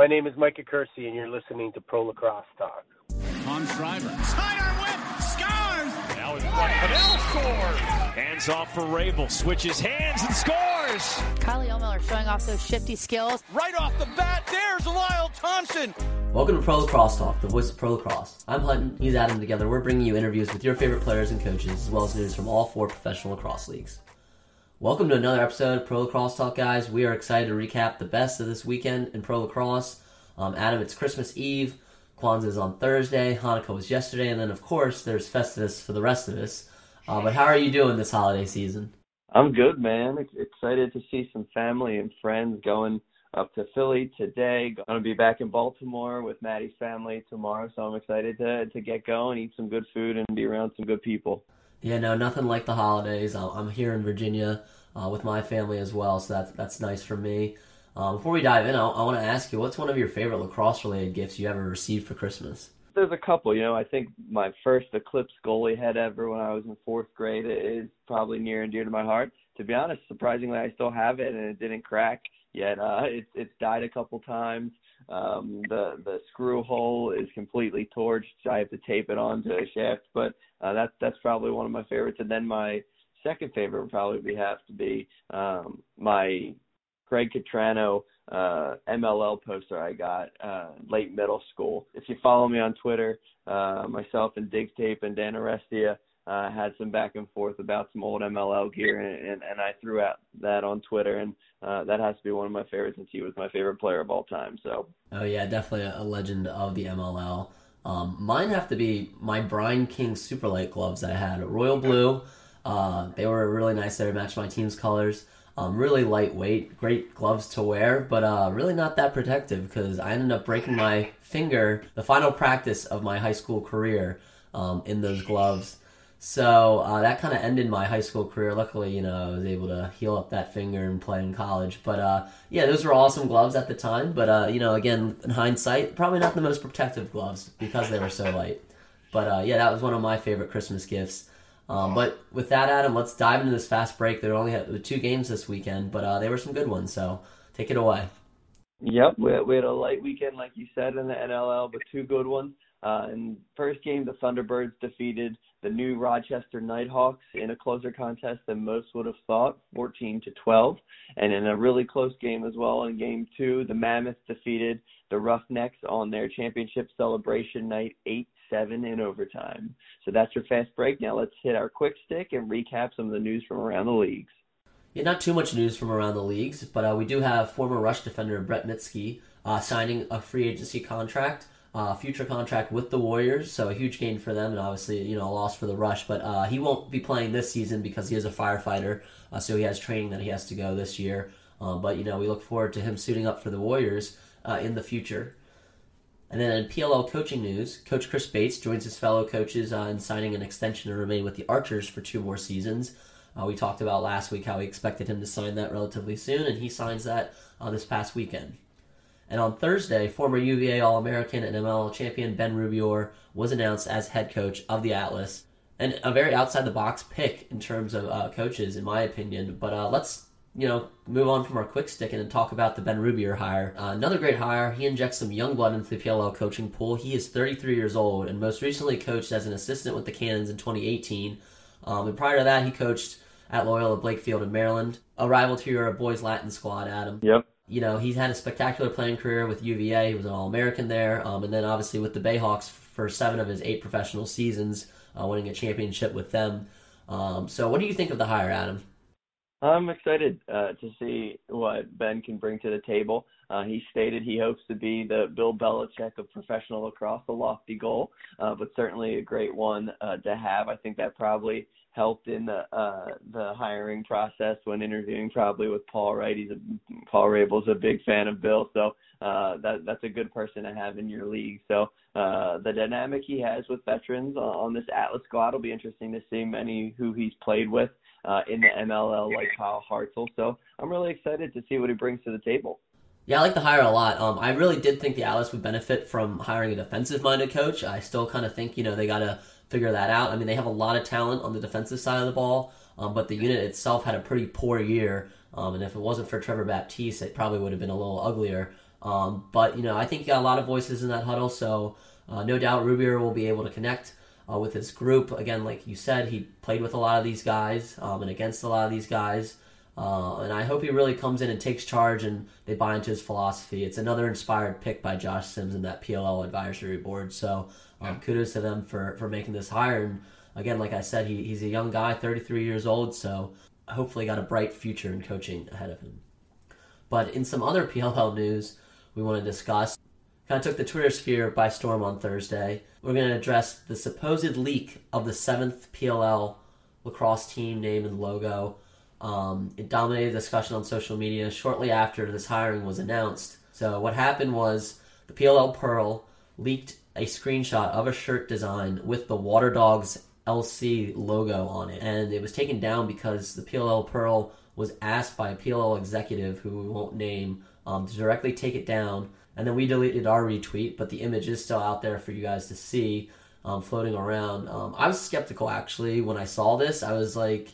My name is Micah Kersey, and you're listening to Pro Lacrosse Talk. Tom Schreiber. Sidearm whip. Scores. Now it's front. Padel scores. Hands off for Rabil. Switches hands and scores. Kylie Ohlmiller showing off those shifty skills. Right off the bat, there's Lyle Thompson. Welcome to Pro Lacrosse Talk, the voice of Pro Lacrosse. I'm Hutton, he's Adam. Together, we're bringing you interviews with your favorite players and coaches, as well as news from all four professional lacrosse leagues. Welcome to another episode of Pro Lacrosse Talk, guys. We are excited to recap the best of this weekend in Pro Lacrosse. Um, Adam, it's Christmas Eve. Kwanzaa is on Thursday. Hanukkah was yesterday, and then of course there's Festivus for the rest of us. Uh, but how are you doing this holiday season? I'm good, man. Excited to see some family and friends going up to Philly today. Going to be back in Baltimore with Maddie's family tomorrow, so I'm excited to to get going, eat some good food, and be around some good people. Yeah, no, nothing like the holidays. I'm here in Virginia uh, with my family as well, so that's that's nice for me. Um, before we dive in, I, I want to ask you, what's one of your favorite lacrosse-related gifts you ever received for Christmas? There's a couple. You know, I think my first Eclipse goalie head ever when I was in fourth grade is probably near and dear to my heart. To be honest, surprisingly, I still have it and it didn't crack yet. Uh, it's it's died a couple times. Um, the the screw hole is completely torched. I have to tape it onto a shaft, but uh, that's that's probably one of my favorites. And then my second favorite would probably have to be um, my Greg Catrano uh, MLL poster I got uh, late middle school. If you follow me on Twitter, uh, myself and Dig Tape and Dan Arestia uh, had some back and forth about some old MLL gear, and, and, and I threw out that on Twitter, and uh, that has to be one of my favorites since he was my favorite player of all time. So. Oh yeah, definitely a legend of the MLL. Um, mine have to be my Brine King Superlight gloves that I had, royal blue. Uh, they were really nice. They matched my team's colors. Um, really lightweight, great gloves to wear, but uh, really not that protective because I ended up breaking my finger the final practice of my high school career um, in those gloves. So uh, that kind of ended my high school career. Luckily, you know, I was able to heal up that finger and play in college. But uh, yeah, those were awesome gloves at the time. But uh, you know, again, in hindsight, probably not the most protective gloves because they were so light. But uh, yeah, that was one of my favorite Christmas gifts. Um, but with that, Adam, let's dive into this fast break. There only had two games this weekend, but uh, they were some good ones. So take it away. Yep, we had, a light weekend, like you said, in the NLL, but two good ones. Uh, in first game, the Thunderbirds defeated the new Rochester Nighthawks in a closer contest than most would have thought, 14 to 12. And in a really close game as well, in game two, the Mammoths defeated the Roughnecks on their championship celebration night, 8 7 in overtime. So that's your fast break. Now let's hit our quick stick and recap some of the news from around the leagues. Yeah, not too much news from around the leagues, but uh, we do have former Rush defender Brett Mydske uh, signing a free agency contract uh, future contract with the Warriors, so a huge gain for them, and obviously you know a loss for the Rush. But uh, he won't be playing this season because he is a firefighter, uh, so he has training that he has to go this year. Uh, but you know we look forward to him suiting up for the Warriors uh, in the future. And then in PLL coaching news, Coach Chris Bates joins his fellow coaches uh, in signing an extension to remain with the Archers for two more seasons. we talked about last week how we expected him to sign that relatively soon, and he signs that this past weekend. And on Thursday, former UVA All American and MLL champion Ben Rubeor was announced as head coach of the Atlas. And a very outside the box pick in terms of uh, coaches, in my opinion. But uh, let's you know move on from our quick stick and talk about the Ben Rubeor hire. Uh, another great hire. He injects some young blood into the PLL coaching pool. He is 33 years old and most recently coached as an assistant with the Cannons in 2018. Um, and prior to that, he coached at Loyola Blakefield in Maryland, a rival to your boys Latin squad, Adam. Yep you know, he's had a spectacular playing career with UVA. He was an All American there, um, and then obviously with the Bayhawks for seven of his eight professional seasons, uh, winning a championship with them. Um, so, what do you think of the hire, Adam? I'm excited uh, to see what Ben can bring to the table. Uh, he stated he hopes to be the Bill Belichick of professional lacrosse, a lofty goal, uh, but certainly a great one uh, to have. I think that probably helped in the uh, the hiring process when interviewing probably with Paul Wright. He's a Paul Rabil's a big fan of Bill, so uh, that that's a good person to have in your league. So uh, the dynamic he has with veterans on this Atlas squad will be interesting to see many who he's played with uh, in the MLL like Kyle Hartzell. So I'm really excited to see what he brings to the table. Yeah, I like the hire a lot. Um, I really did think the Atlas would benefit from hiring a defensive-minded coach. I still kind of think you know they got to figure that out. I mean, they have a lot of talent on the defensive side of the ball, um, but the unit itself had a pretty poor year. Um, and if it wasn't for Trevor Baptiste, it probably would have been a little uglier Um, but you know, I think you got a lot of voices in that huddle, so uh, no doubt Rubeor will be able to connect uh, with his group. Again, like you said, he played with a lot of these guys um, and against a lot of these guys. Uh, and I hope he really comes in and takes charge and they buy into his philosophy. It's another inspired pick by Josh Sims and that PLL advisory board. So um, kudos to them for, for making this hire. And again, like I said, he, he's a young guy, 33 years old. So hopefully got a bright future in coaching ahead of him. But in some other PLL news we want to discuss, kind of took the Twitter sphere by storm on Thursday. We're going to address the supposed leak of the seventh PLL lacrosse team name and logo. Um, it dominated discussion on social media shortly after this hiring was announced. So what happened was the PLL Pearl leaked a screenshot of a shirt design with the Water Dogs LC logo on it, and it was taken down because the PLL Pearl was asked by a PLL executive who we won't name um, to directly take it down. And then we deleted our retweet, but the image is still out there for you guys to see um, floating around. Um, I was skeptical actually when I saw this. I was like,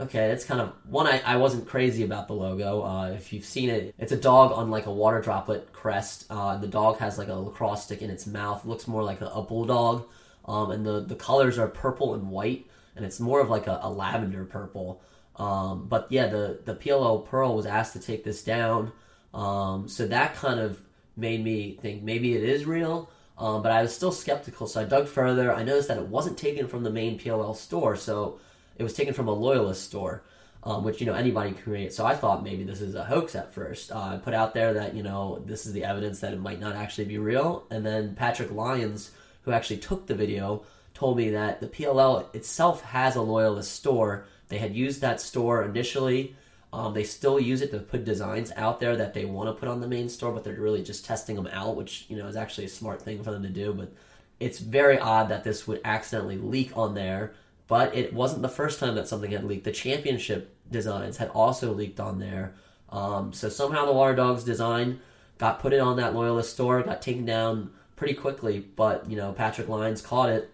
okay, it's kind of one. I, I wasn't crazy about the logo. Uh, if you've seen it, it's a dog on like a water droplet crest. Uh, the dog has like a lacrosse stick in its mouth. It looks more like a, a bulldog. Um, and the, the colors are purple and white, and it's more of like a, a lavender purple. Um, but yeah, the the PLL Pearl was asked to take this down, um, so that kind of made me think maybe it is real. Um, but I was still skeptical, so I dug further. I noticed that it wasn't taken from the main PLL store, so it was taken from a loyalist store, um, which you know anybody can create. So I thought maybe this is a hoax at first. Uh, I put out there that you know this is the evidence that it might not actually be real, and then Patrick Lyons, who actually took the video, told me that the PLL itself has a loyalist store. They had used that store initially. Um, they still use it to put designs out there that they want to put on the main store, but they're really just testing them out, which you know is actually a smart thing for them to do. But it's very odd that this would accidentally leak on there but it wasn't the first time that something had leaked. The championship designs had also leaked on there. Um, so somehow the Water Dogs design got put it on that Loyalist store, got taken down pretty quickly. But you know, Patrick Lyons caught it,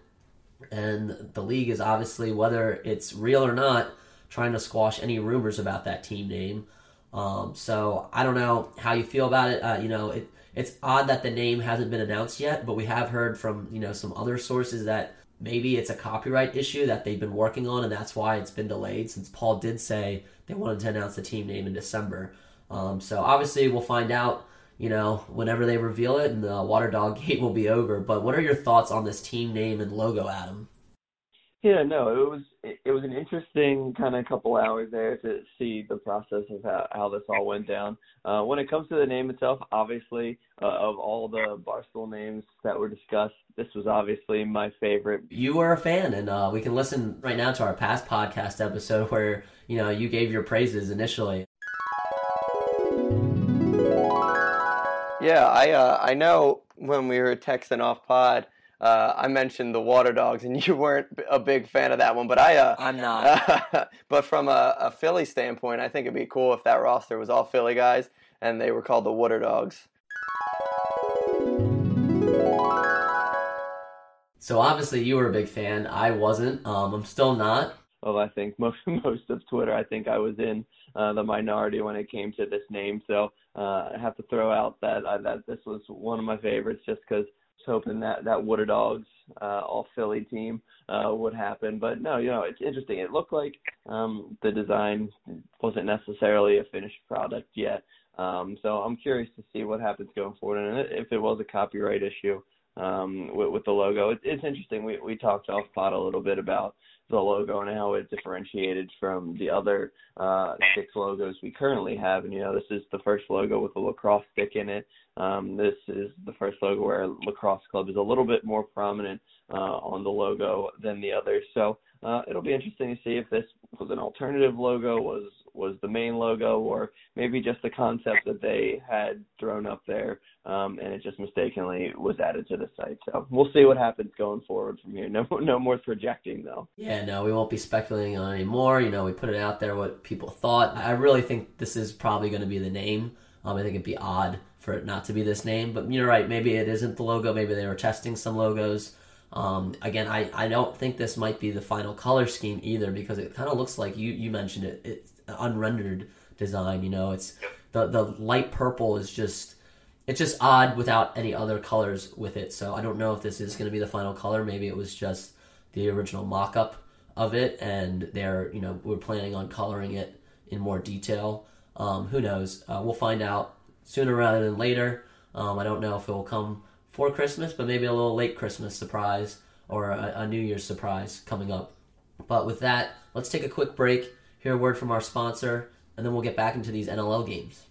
and the league is obviously whether it's real or not trying to squash any rumors about that team name. Um, so I don't know how you feel about it. Uh, you know, it, it's odd that the name hasn't been announced yet, but we have heard from you know some other sources that maybe it's a copyright issue that they've been working on, and that's why it's been delayed. Since Paul did say they wanted to announce the team name in December, um, so obviously we'll find out. You know, whenever they reveal it, and the Water Dog Gate will be over. But what are your thoughts on this team name and logo, Adam? Yeah, no, it was it was an interesting kind of couple hours there to see the process of how, how this all went down. Uh, when it comes to the name itself, obviously, uh, of all the Barstool names that were discussed, this was obviously my favorite. You were a fan, and uh, we can listen right now to our past podcast episode where you know you gave your praises initially. Yeah, I uh, I know when we were texting off pod uh, I mentioned the Water Dogs, and you weren't a big fan of that one, but I uh, I'm not. but from a, a, Philly standpoint, I think it'd be cool if that roster was all Philly guys and they were called the Water Dogs. So obviously you were a big fan. I wasn't. Um, I'm still not. Well, I think most most of Twitter, I think I was in uh, the minority when it came to this name. So uh, I have to throw out that uh, that this was one of my favorites, just because hoping that that Water Dogs uh, all Philly team uh, would happen. But no, you know, it's interesting. It looked like um, the design wasn't necessarily a finished product yet. Um, so I'm curious to see what happens going forward, and if it was a copyright issue um, with, with the logo. It, it's interesting. We we talked off pod a little bit about the logo and how it differentiated from the other uh, six logos we currently have. And you know, this is the first logo with a lacrosse stick in it. Um, this is the first logo where lacrosse club is a little bit more prominent uh, on the logo than the others. So uh, it'll be interesting to see if this was an alternative logo, was was the main logo, or maybe just the concept that they had thrown up there, um, and it just mistakenly was added to the site. So we'll see what happens going forward from here. No, no more projecting though. Yeah, no, we won't be speculating on anymore. You know, we put it out there what people thought. I really think this is probably going to be the name. Um, I think it'd be odd for it not to be this name, but you're right. Maybe it isn't the logo. Maybe they were testing some logos. Um, again, I, I don't think this might be the final color scheme either because it kind of looks like you, you mentioned it. It's unrendered design. You know, it's the the light purple is just it's just odd without any other colors with it. So I don't know if this is going to be the final color. Maybe it was just the original mock-up of it, and they're you know we're planning on coloring it in more detail. Um, who knows? Uh, we'll find out sooner rather than later. Um, I don't know if it will come for Christmas, but maybe a little late Christmas surprise or a, a New Year's surprise coming up. But with that, let's take a quick break, hear a word from our sponsor, and then we'll get back into these NLL games.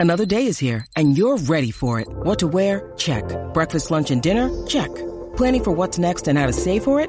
Another day is here, and you're ready for it. What to wear? Check. Breakfast, lunch, and dinner? Check. Planning for what's next and how to save for it?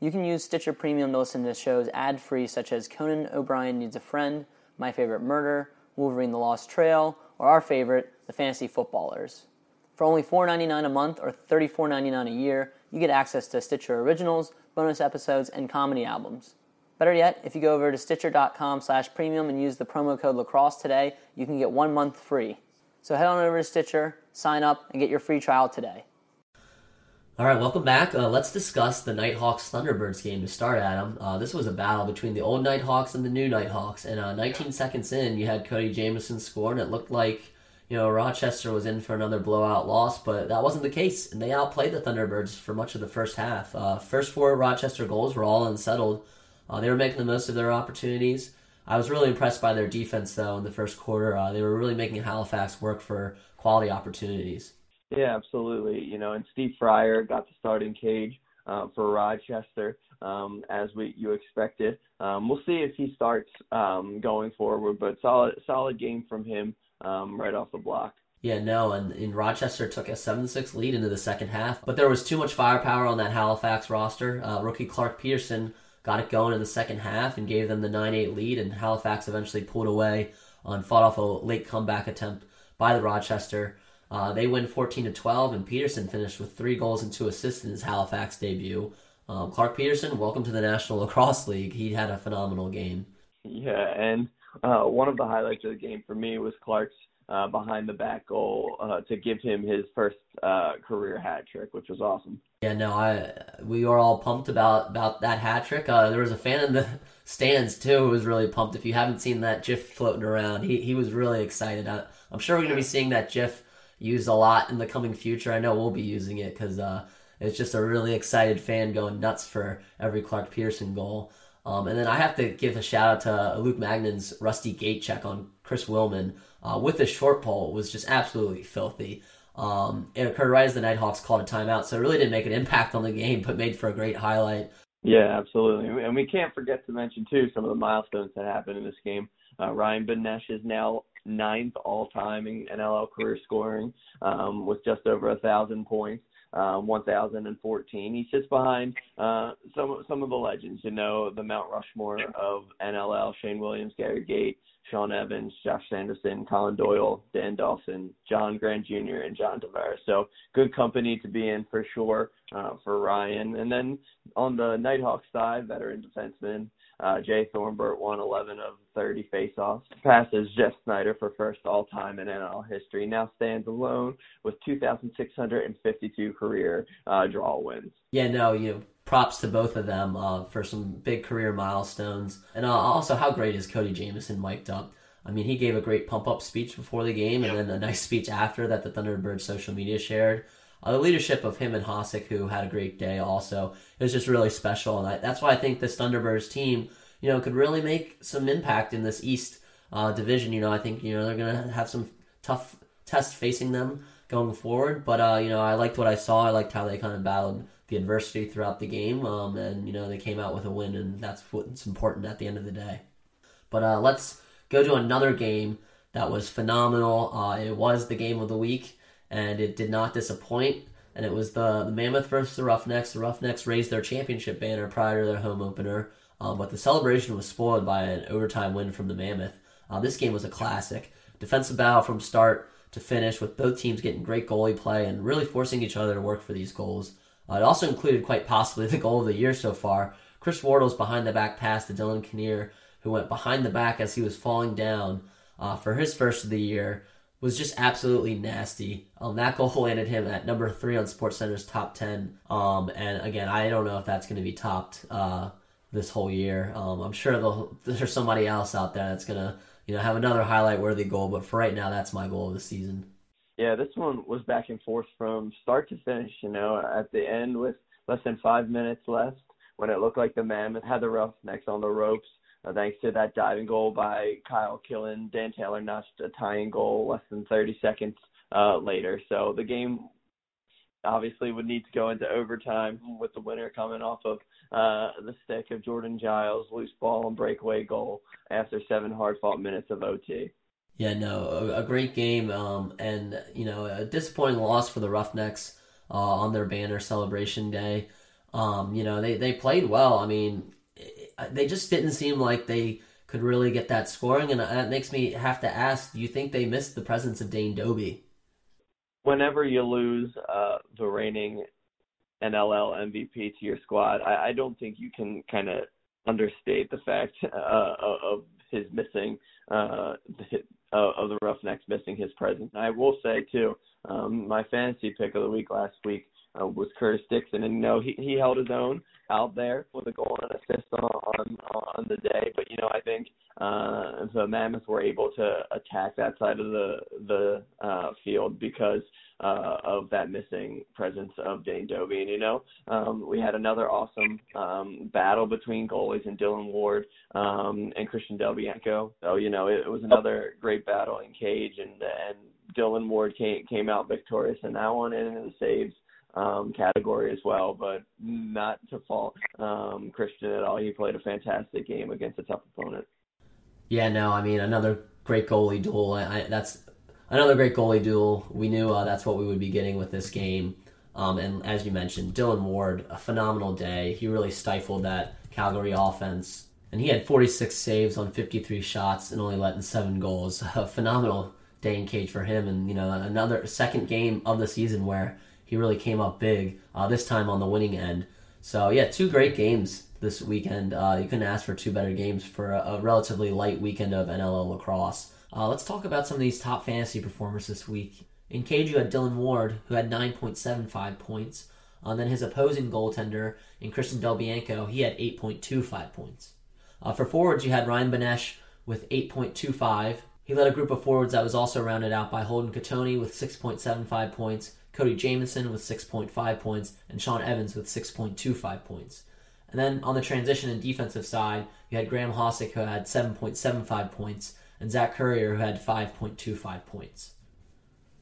You can use Stitcher Premium to listen to shows ad-free such as Conan O'Brien Needs a Friend, My Favorite Murder, Wolverine the Lost Trail, or our favorite, The Fantasy Footballers. For only $4.99 a month or $34.99 a year, you get access to Stitcher Originals, bonus episodes, and comedy albums. Better yet, if you go over to stitcher.com slash premium and use the promo code lacrosse today, you can get one month free. So head on over to Stitcher, sign up, and get your free trial today. All right, welcome back. Uh, let's discuss the Nighthawks Thunderbirds game to start, Adam. Uh, this was a battle between the old Nighthawks and the new Nighthawks, and uh, 19 seconds in, you had Cody Jamieson score, and it looked like you know Rochester was in for another blowout loss, but that wasn't the case, and they outplayed the Thunderbirds for much of the first half. Uh, first four Rochester goals were all unsettled. Uh, they were making the most of their opportunities. I was really impressed by their defense, though, in the first quarter. Uh, they were really making Halifax work for quality opportunities. Yeah, absolutely. You know, and Steve Fryer got the starting cage uh, for Rochester, um, as we you expected. Um, we'll see if he starts um, going forward, but solid solid game from him um, right off the block. Yeah, no, and, and Rochester took a 7 6 lead into the second half, but there was too much firepower on that Halifax roster. Uh, rookie Clark Peterson got it going in the second half and gave them the 9 8 lead, and Halifax eventually pulled away and fought off a late comeback attempt by the Rochester. Uh, they win 14 to 12, and Peterson finished with three goals and two assists in his Halifax debut. Um, Clark Peterson, welcome to the National Lacrosse League. He had a phenomenal game. Yeah, and uh, one of the highlights of the game for me was Clark's uh, behind the back goal uh, to give him his first uh, career hat trick, which was awesome. Yeah, no, I we were all pumped about about that hat trick. Uh, there was a fan in the stands too who was really pumped. If you haven't seen that GIF floating around, he he was really excited. I, I'm sure we're going to be seeing that GIF used a lot in the coming future. I know we'll be using it because uh, it's just a really excited fan going nuts for every Clark Peterson goal. Um, and then I have to give a shout out to Luke Magnan's rusty gate check on Chris Willman uh, with the short pole was just absolutely filthy. Um, it occurred right as the Nighthawks called a timeout, so it really didn't make an impact on the game, but made for a great highlight. Yeah, absolutely. And we can't forget to mention, too, some of the milestones that happened in this game. Uh, Ryan Benesh is now ninth all time in NLL career scoring um, with just over a thousand points. Um, 1014. He's just behind uh, some some of the legends, you know, the Mount Rushmore of NLL: Shawn Williams, Gary Gait, Shawn Evans, Josh Sanderson, Colin Doyle, Dan Dawson, John Grant Jr., and John Tavares. So good company to be in for sure uh, for Ryan. And then on the Nighthawks side, veteran defenseman uh, Jay Thornton won 11 of 30 faceoffs, passes Geoff Snider for first all-time in NL history. Now stands alone with 2,652 career uh, draw wins. Yeah, no, you know, props to both of them uh, for some big career milestones, and uh, also how great is Cody Jamieson mic'd up. I mean, he gave a great pump-up speech before the game, and then a nice speech after that the Thunderbird social media shared. Uh, the leadership of him and Hossack, who had a great day also, it was just really special. And I, that's why I think this Thunderbirds team, you know, could really make some impact in this East uh, division. You know, I think, you know, they're going to have some tough tests facing them going forward. But, uh, you know, I liked what I saw. I liked how they kind of battled the adversity throughout the game. Um, and, you know, they came out with a win, and that's what's important at the end of the day. But uh, let's go to another game that was phenomenal. Uh, it was the game of the week and it did not disappoint. And it was the, the Mammoth versus the Roughnecks. The Roughnecks raised their championship banner prior to their home opener. Um, but the celebration was spoiled by an overtime win from the Mammoth. Uh, this game was a classic. Defensive battle from start to finish, with both teams getting great goalie play and really forcing each other to work for these goals. Uh, it also included quite possibly the goal of the year so far. Chris Wardle's behind the back pass to Dylan Kinnear, who went behind the back as he was falling down uh, for his first of the year, was just absolutely nasty. Um, that goal landed him at number three on SportsCenter's top 10. Um, and again, I don't know if that's going to be topped uh, this whole year. Um, I'm sure there's somebody else out there that's going to you know have another highlight worthy goal, but for right now, that's my goal of the season. Yeah, this one was back and forth from start to finish. You know, at the end with less than five minutes left, when it looked like the Mammoth had the Roughnecks on the ropes, uh, thanks to that diving goal by Kyle Killen, Dan Taylor notched a tying goal less than 30 seconds uh, later. So the game obviously would need to go into overtime with the winner coming off of uh, the stick of Jordan Giles, loose ball and breakaway goal after seven hard fought minutes of OT. Yeah, no, a, a great game, um, and you know, a disappointing loss for the Roughnecks uh, on their banner celebration day. Um, you know, they they played well. I mean, they just didn't seem like they could really get that scoring, and that makes me have to ask: Do you think they missed the presence of Dane Dobbie? Whenever you lose uh, the reigning NLL MVP to your squad, I, I don't think you can kind of understate the fact uh, of his missing uh, uh, of the Roughnecks missing his presence. I will say too, um, my fantasy pick of the week last week uh, was Curtis Dixon, and you know he he held his own out there with a goal and assist on on, on the day. But you know I think uh, the Mammoths were able to attack that side of the the uh, field because uh, of that missing presence of Dane Dobbie. And you know um, we had another awesome um, battle between goalies and Dillon Ward um, and Christian Delbianco. So you know it, it was another great battle in cage, and and Dillon Ward came came out victorious in that one and in the saves um, category as well, but not to fault um, Christian at all. He played a fantastic game against a tough opponent. Yeah, no, I mean another great goalie duel. I, I, that's another great goalie duel. We knew uh, that's what we would be getting with this game. Um, and as you mentioned, Dillon Ward, a phenomenal day. He really stifled that Calgary offense. And he had 46 saves on 53 shots and only letting seven goals. A phenomenal day in cage for him. And, you know, another second game of the season where he really came up big, uh, this time on the winning end. So, yeah, two great games this weekend. Uh, you couldn't ask for two better games for a, a relatively light weekend of NLL lacrosse. Uh, let's talk about some of these top fantasy performers this week. In cage, you had Dillon Ward, who had 9.75 points. Uh, then his opposing goaltender, in Christian Delbianco, he had 8.25 points. Uh, for forwards, you had Ryan Benesh with 8.25. He led a group of forwards that was also rounded out by Holden Cattoni with 6.75 points, Cody Jamieson with 6.5 points, and Shawn Evans with 6.25 points. And then on the transition and defensive side, you had Graham Hossack who had 7.75 points, and Zach Currier who had 5.25 points.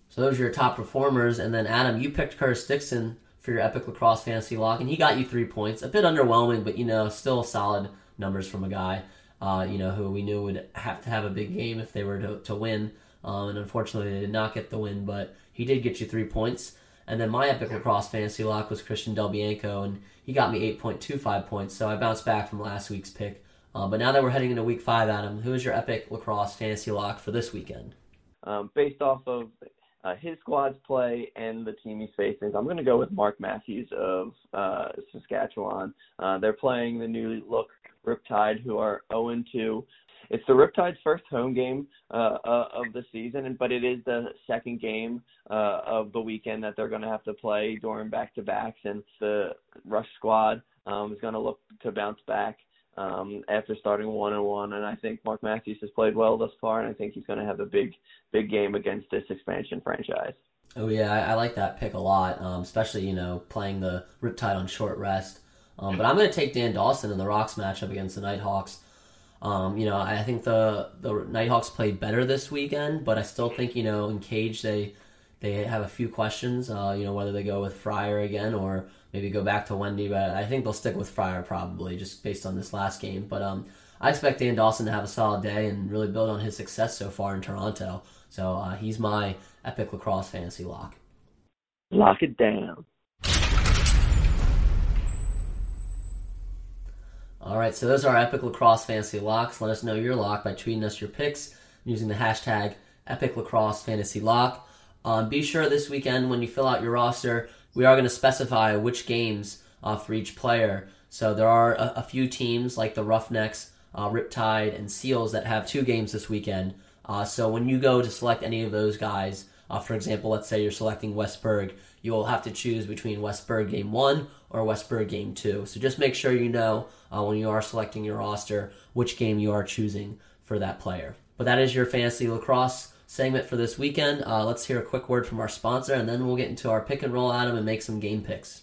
So those are your top performers. And then Adam, you picked Curtis Dixon for your Epic Lacrosse Fantasy Lock, and he got you three points. A bit underwhelming, but you know, still solid numbers from a guy, uh, you know, who we knew would have to have a big game if they were to, to win. Um, and unfortunately, they did not get the win, but he did get you three points. And then my epic lacrosse fantasy lock was Christian Delbianco, and he got me 8.25 points. So I bounced back from last week's pick. Uh, but now that we're heading into week five, Adam, who is your epic lacrosse fantasy lock for this weekend? Um, based off of uh, his squad's play and the team he's facing, I'm going to go with Mark Matthews of uh, Saskatchewan. Uh, they're playing the new look Riptide, who are 0 2 it's the Riptide's first home game uh, uh, of the season, but it is the second game uh, of the weekend that they're going to have to play during back to backs, and the Rush squad um, is going to look to bounce back um, after starting one and one. And I think Mark Matthews has played well thus far, and I think he's going to have a big, big game against this expansion franchise. Oh yeah, I, I like that pick a lot, um, especially you know playing the Riptide on short rest. Um, but I'm going to take Dan Dawson in the Rocks matchup against the Nighthawks. Um, you know, I think the the Nighthawks played better this weekend, but I still think you know in Cage they they have a few questions. Uh, you know whether they go with Fryer again or maybe go back to Wendy, but I think they'll stick with Fryer probably just based on this last game. But um, I expect Dan Dawson to have a solid day and really build on his success so far in Toronto. So uh, he's my epic lacrosse fantasy lock. Lock it down. All right, so those are our Epic Lacrosse Fantasy Locks. Let us know your lock by tweeting us your picks using the hashtag Epic Lacrosse Fantasy Lock. Um, be sure this weekend when you fill out your roster, we are going to specify which games uh, for each player. So there are a, a few teams like the Roughnecks, uh, Riptide, and Seals that have two games this weekend. Uh, so when you go to select any of those guys, uh, for example, let's say you're selecting Westburg, you will have to choose between Westburg game one or Westburg game two. So just make sure you know uh, when you are selecting your roster which game you are choosing for that player. But that is your fantasy lacrosse segment for this weekend. Uh, let's hear a quick word from our sponsor, and then we'll get into our pick and roll, Adam, and make some game picks.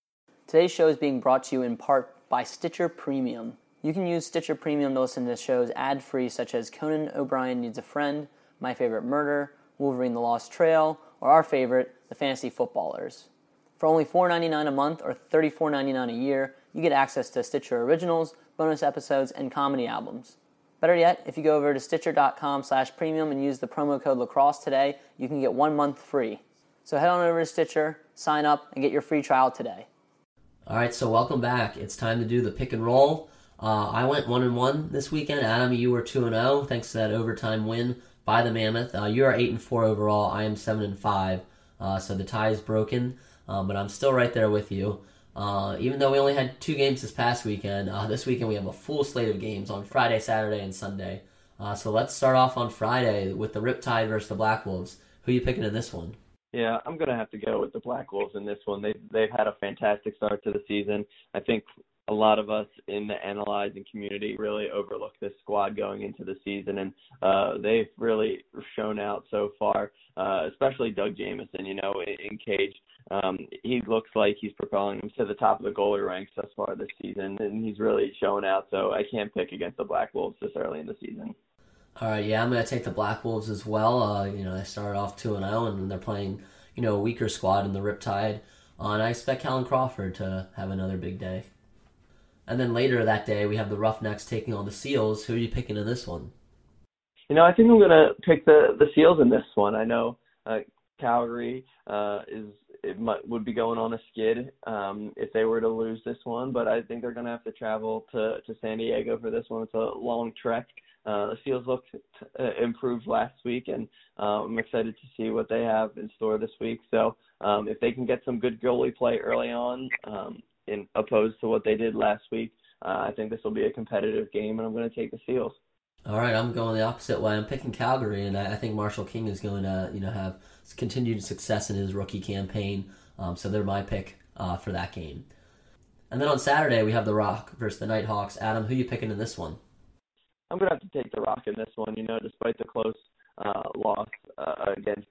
Today's show is being brought to you in part by Stitcher Premium. You can use Stitcher Premium to listen to shows ad free, such as Conan O'Brien Needs a Friend, My Favorite Murder, Wolverine the Lost Trail, or our favorite, The Fantasy Footballers. For only $4.99 a month or $34.99 a year, you get access to Stitcher Originals, bonus episodes, and comedy albums. Better yet, if you go over to stitcher.com slash premium and use the promo code lacrosse today, you can get one month free. So head on over to Stitcher, sign up, and get your free trial today. All right, so welcome back. It's time to do the pick and roll. Uh, I went one and one this weekend. Adam, you were two and zero thanks to that overtime win by the Mammoth. Uh, you are eight and four overall. I am seven and five. Uh, so the tie is broken, um, but I'm still right there with you. Uh, even though we only had two games this past weekend, uh, this weekend we have a full slate of games on Friday, Saturday, and Sunday. Uh, so let's start off on Friday with the Riptide versus the Black Wolves. Who are you picking in this one? Yeah, I'm gonna have to go with the Black Wolves in this one. They they've had a fantastic start to the season. I think a lot of us in the analyzing community really overlooked this squad going into the season, and uh, they've really shown out so far. Uh, especially Doug Jamieson, you know, in, in cage, um, he looks like he's propelling them to the top of the goalie ranks thus far this season, and he's really showing out. So I can't pick against the Black Wolves this early in the season. All right, yeah, I'm going to take the Black Wolves as well. Uh, you know, they started off 2 and 0, and they're playing, you know, a weaker squad in the Riptide. Uh, and I expect Callum Crawford to have another big day. And then later that day, we have the Roughnecks taking on the Seals. Who are you picking in this one? You know, I think I'm going to pick the the Seals in this one. I know uh, Calgary uh, is it might, would be going on a skid um, if they were to lose this one, but I think they're going to have to travel to to San Diego for this one. It's a long trek. Uh, the Seals looked uh, improved last week, and uh, I'm excited to see what they have in store this week. So um, if they can get some good goalie play early on, um, in opposed to what they did last week, uh, I think this will be a competitive game, and I'm going to take the Seals. All right, I'm going the opposite way. I'm picking Calgary, and I, I think Marshall King is going to, you know, have continued success in his rookie campaign. Um, so they're my pick uh, for that game. And then on Saturday we have the Rock versus the Nighthawks. Adam, who are you picking in this one? I'm gonna have to take the Rock in this one. You know, despite the close uh, loss uh, against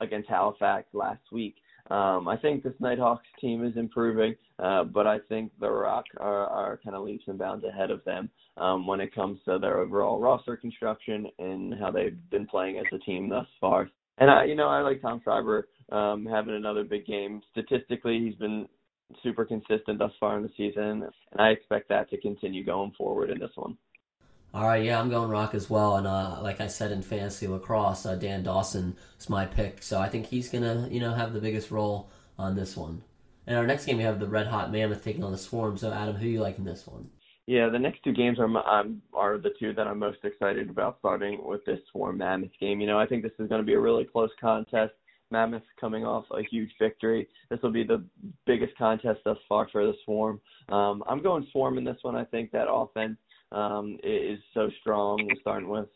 against Halifax last week, um, I think this Nighthawks team is improving, uh, but I think the Rock are, are kind of leaps and bounds ahead of them um, when it comes to their overall roster construction and how they've been playing as a team thus far. And I, you know, I like Tom Schreiber um, having another big game. Statistically, he's been super consistent thus far in the season, and I expect that to continue going forward in this one. All right, yeah, I'm going Rock as well, and uh, like I said in fantasy lacrosse, uh, Dan Dawson is my pick, so I think he's gonna, you know, have the biggest role on this one. And our next game, we have the Red Hot Mammoth taking on the Swarm. So, Adam, who you like in this one? Yeah, the next two games are um, are the two that I'm most excited about starting with this Swarm Mammoth game. You know, I think this is going to be a really close contest. Mammoth coming off a huge victory. This will be the biggest contest thus far for the Swarm. Um, I'm going Swarm in this one. I think that offense um, is so strong. Starting with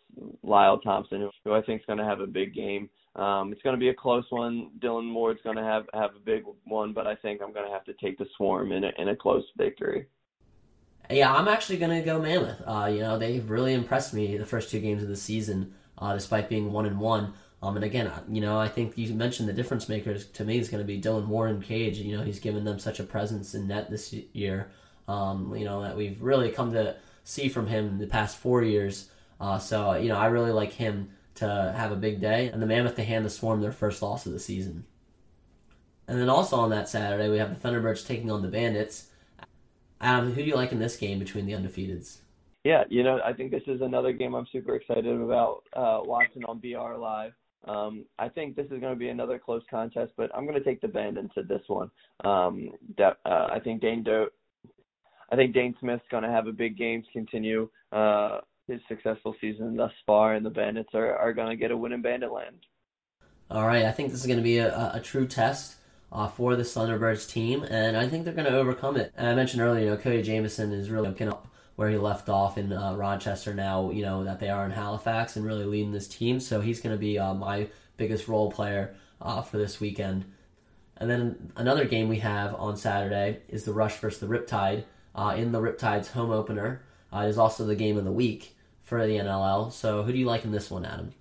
Lyle Thompson, who I think is going to have a big game. Um, it's going to be a close one. Dillon Ward's going to have have a big one, but I think I'm going to have to take the Swarm in a, in a close victory. Yeah, I'm actually going to go Mammoth. Uh, you know, they've really impressed me the first two games of the season. uh, despite being one and one. Um, and again, you know, I think you mentioned the difference makers to me is going to be Dillon and Cage. You know, he's given them such a presence in net this year. Um, you know that we've really come to see from him in the past four years. Uh, so you know, I really like him to have a big day, and the Mammoth to hand the Swarm their first loss of the season. And then also on that Saturday, we have the Thunderbirds taking on the Bandits. Um, who do you like in this game between the undefeateds? Yeah, you know, I think this is another game I'm super excited about uh, watching on BR Live. Um, I think this is going to be another close contest, but I'm going to take the Bandits at this one. Um, that, uh, I think Dane Do- I think Dhane Smith's going to have a big game to continue uh, his successful season thus far, and the Bandits are, are going to get a win in Banditland. All right, I think this is going to be a, a true test uh, for the Thunderbirds team, and I think they're going to overcome it. And I mentioned earlier, you know, Cody Jamieson is really picking up where he left off in uh, Rochester now, you know, that they are in Halifax and really leading this team. So he's going to be uh, my biggest role player uh, for this weekend. And then another game we have on Saturday is the Rush versus the Riptide uh, in the Riptide's home opener. Uh, it is also the game of the week for the NLL. So who do you like in this one, Adam?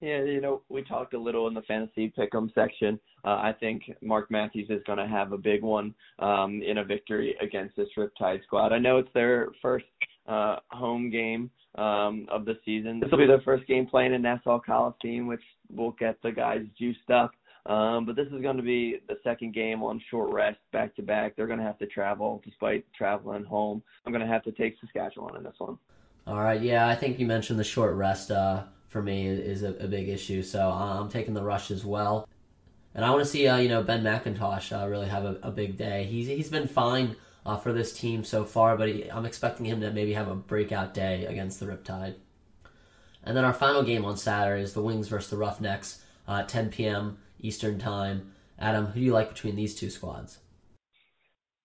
Yeah, you know, we talked a little in the fantasy pick'em section. Uh, I think Mark Matthews is going to have a big one um, in a victory against this Riptide squad. I know it's their first uh, home game um, of the season. This will be their first game playing in Nassau Coliseum, which will get the guys juiced up. Um, but this is going to be the second game on short rest, back to back. They're going to have to travel despite traveling home. I'm going to have to take Saskatchewan in this one. All right, yeah, I think you mentioned the short rest. Uh, for me is a, a big issue. So uh, I'm taking the rush as well. And I want to see, uh, you know, Ben McIntosh uh, really have a, a, big day. He's he's been fine uh, for this team so far, but he, I'm expecting him to maybe have a breakout day against the Riptide. And then our final game on Saturday is the Wings versus the Roughnecks, uh, 10 p.m. Eastern Time. Adam, who do you like between these two squads?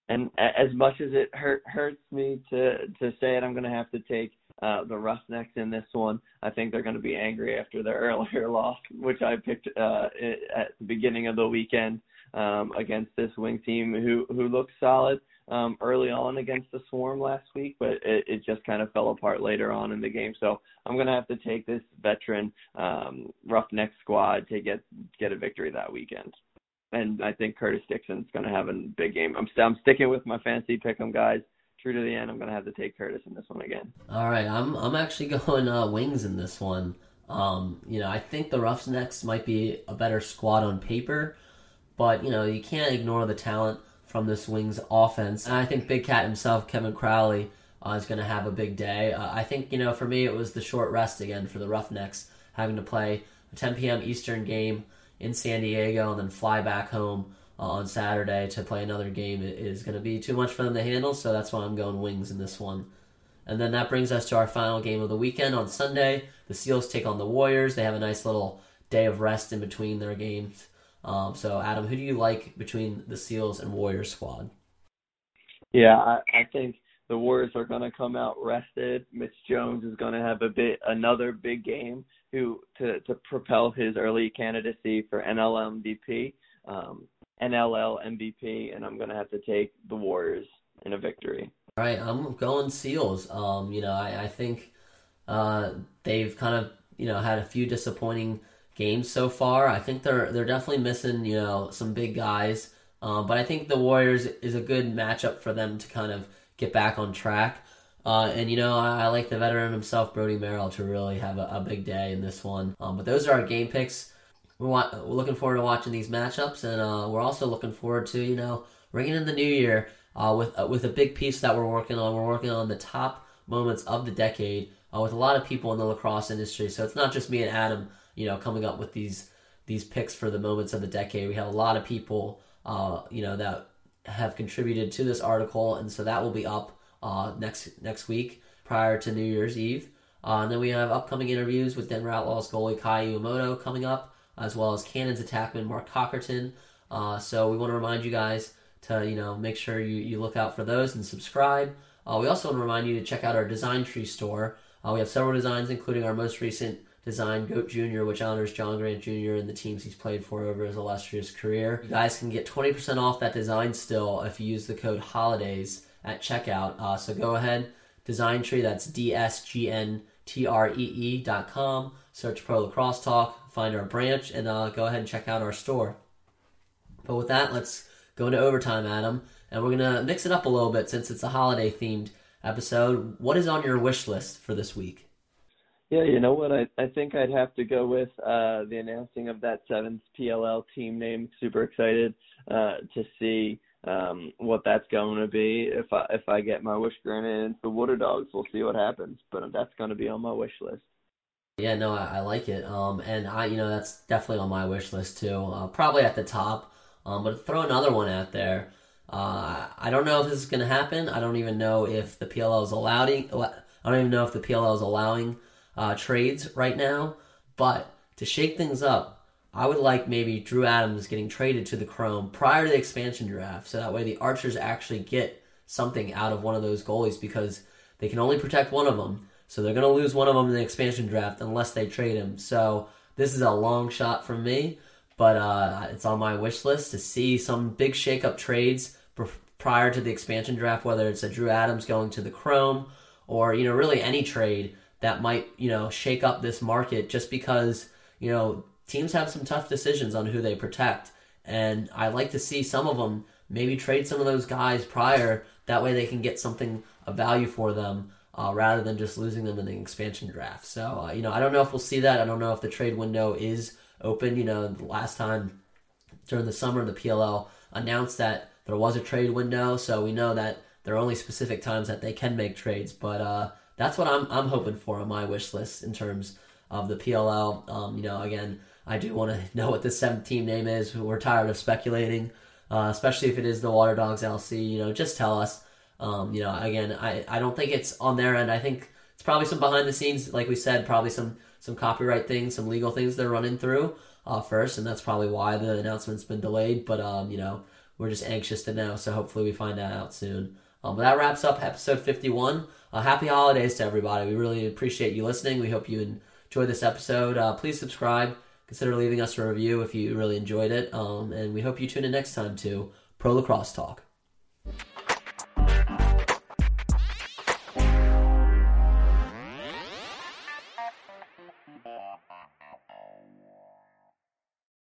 And as much as it hurt hurts me to to say it, I'm going to have to take uh, the Roughnecks in this one. I think they're going to be angry after their earlier loss, which I picked uh, at the beginning of the weekend um, against this wing team who who looked solid um, early on against the Swarm last week, but it, it just kind of fell apart later on in the game. So I'm going to have to take this veteran um, Roughneck squad to get get a victory that weekend. And I think Curtis Dixon's going to have a big game. I'm I'm sticking with my fancy pick'em guys true to the end, I'm gonna have to take Curtis in this one again. All right, I'm I'm actually going uh, Wings in this one. Um, you know, I think the Roughnecks might be a better squad on paper, but you know, you can't ignore the talent from this Wings offense. And I think Big Cat himself, Kevin Crowley, uh, is going to have a big day. Uh, I think you know, for me, it was the short rest again for the Roughnecks, having to play a 10 p.m. Eastern game in San Diego and then fly back home uh, on Saturday to play another game is going to be too much for them to handle. So that's why I'm going Wings in this one. And then that brings us to our final game of the weekend on Sunday. The Seals take on the Warriors. They have a nice little day of rest in between their games. Um, so, Adam, who do you like between the Seals and Warriors squad? Yeah, I, I think the Warriors are going to come out rested. Mitch Jones is going to have a bit another big game who to to propel his early candidacy for NL MVP. Um, NLL MVP, and I'm going to have to take the Warriors in a victory. All right, I'm going Seals. Um, you know, I, I think uh, they've kind of you know had a few disappointing games so far. I think they're they're definitely missing you know some big guys, um, but I think the Warriors is a good matchup for them to kind of get back on track. Uh, and you know, I, I, like the veteran himself, Brody Merrill, to really have a, a big day in this one. Um, but those are our game picks we're, wa- we're looking forward to watching these matchups, and uh, we're also looking forward to you know ringing in the new year uh, with uh, with a big piece that we're working on. We're working on the top moments of the decade uh, with a lot of people in the lacrosse industry. So it's not just me and Adam, you know, coming up with these these picks for the moments of the decade. We have a lot of people, uh, you know, that have contributed to this article, and so that will be up uh, next next week prior to New Year's Eve. Uh, and then we have upcoming interviews with Denver Outlaws goalie Kai Uemoto coming up as well as Cannons attackman Mark Cockerton. Uh, so we want to remind you guys to you know make sure you, you look out for those and subscribe. Uh, we also want to remind you to check out our Design Tree store. Uh, we have several designs, including our most recent design, Goat Jr., which honors John Grant Jr. and the teams he's played for over his illustrious career. You guys can get 20% off that design still if you use the code HOLIDAYS at checkout. Uh, so go ahead, Design Tree, that's D S G N T R E E dot com. Search Pro Lacrosse Talk, find our branch, and uh, go ahead and check out our store. But with that, let's go into overtime, Adam, and we're gonna mix it up a little bit since it's a holiday themed episode. What is on your wish list for this week? Yeah, you know what? I I think I'd have to go with uh, the announcing of that seventh PLL team name. Super excited uh, to see um, what that's going to be. If I if I get my wish granted, the Waterdogs. We'll see what happens, but that's going to be on my wish list. Yeah, no, I, I like it. Um, and I, you know, that's definitely on my wish list too. Uh, probably at the top. Um, but throw another one out there. Uh, I don't know if this is going to happen. I don't even know if the PLL is allowing. I don't even know if the PLL is allowing uh, trades right now. But to shake things up, I would like maybe Drew Adams getting traded to the Chrome prior to the expansion draft, so that way the Archers actually get something out of one of those goalies because they can only protect one of them. So they're going to lose one of them in the expansion draft unless they trade him. So this is a long shot from me, but uh, it's on my wish list to see some big shake-up trades prior to the expansion draft, whether it's a Drew Adams going to the Chrome or you know really any trade that might you know shake up this market just because you know teams have some tough decisions on who they protect, and I like to see some of them maybe trade some of those guys prior. That way they can get something of value for them. Uh, rather than just losing them in the expansion draft. So, uh, you know, I don't know if we'll see that. I don't know if the trade window is open. You know, last time during the summer, the PLL announced that there was a trade window. So we know that there are only specific times that they can make trades. But uh, that's what I'm, I'm hoping for on my wish list in terms of the PLL. Um, you know, again, I do want to know what the seventh team name is. We're tired of speculating, uh, especially if it is the Waterdogs LC. You know, just tell us. Um, you know, again, I, I don't think it's on their end. I think it's probably some behind the scenes, like we said, probably some some copyright things, some legal things they're running through uh, first, and that's probably why the announcement's been delayed. But um, you know, we're just anxious to know, so hopefully we find that out soon. Um, but that wraps up episode 51. Uh, happy holidays to everybody. We really appreciate you listening. We hope you enjoyed this episode. Uh, please subscribe consider leaving us a review if you really enjoyed it. Um, and we hope you tune in next time to Pro Lacrosse Talk.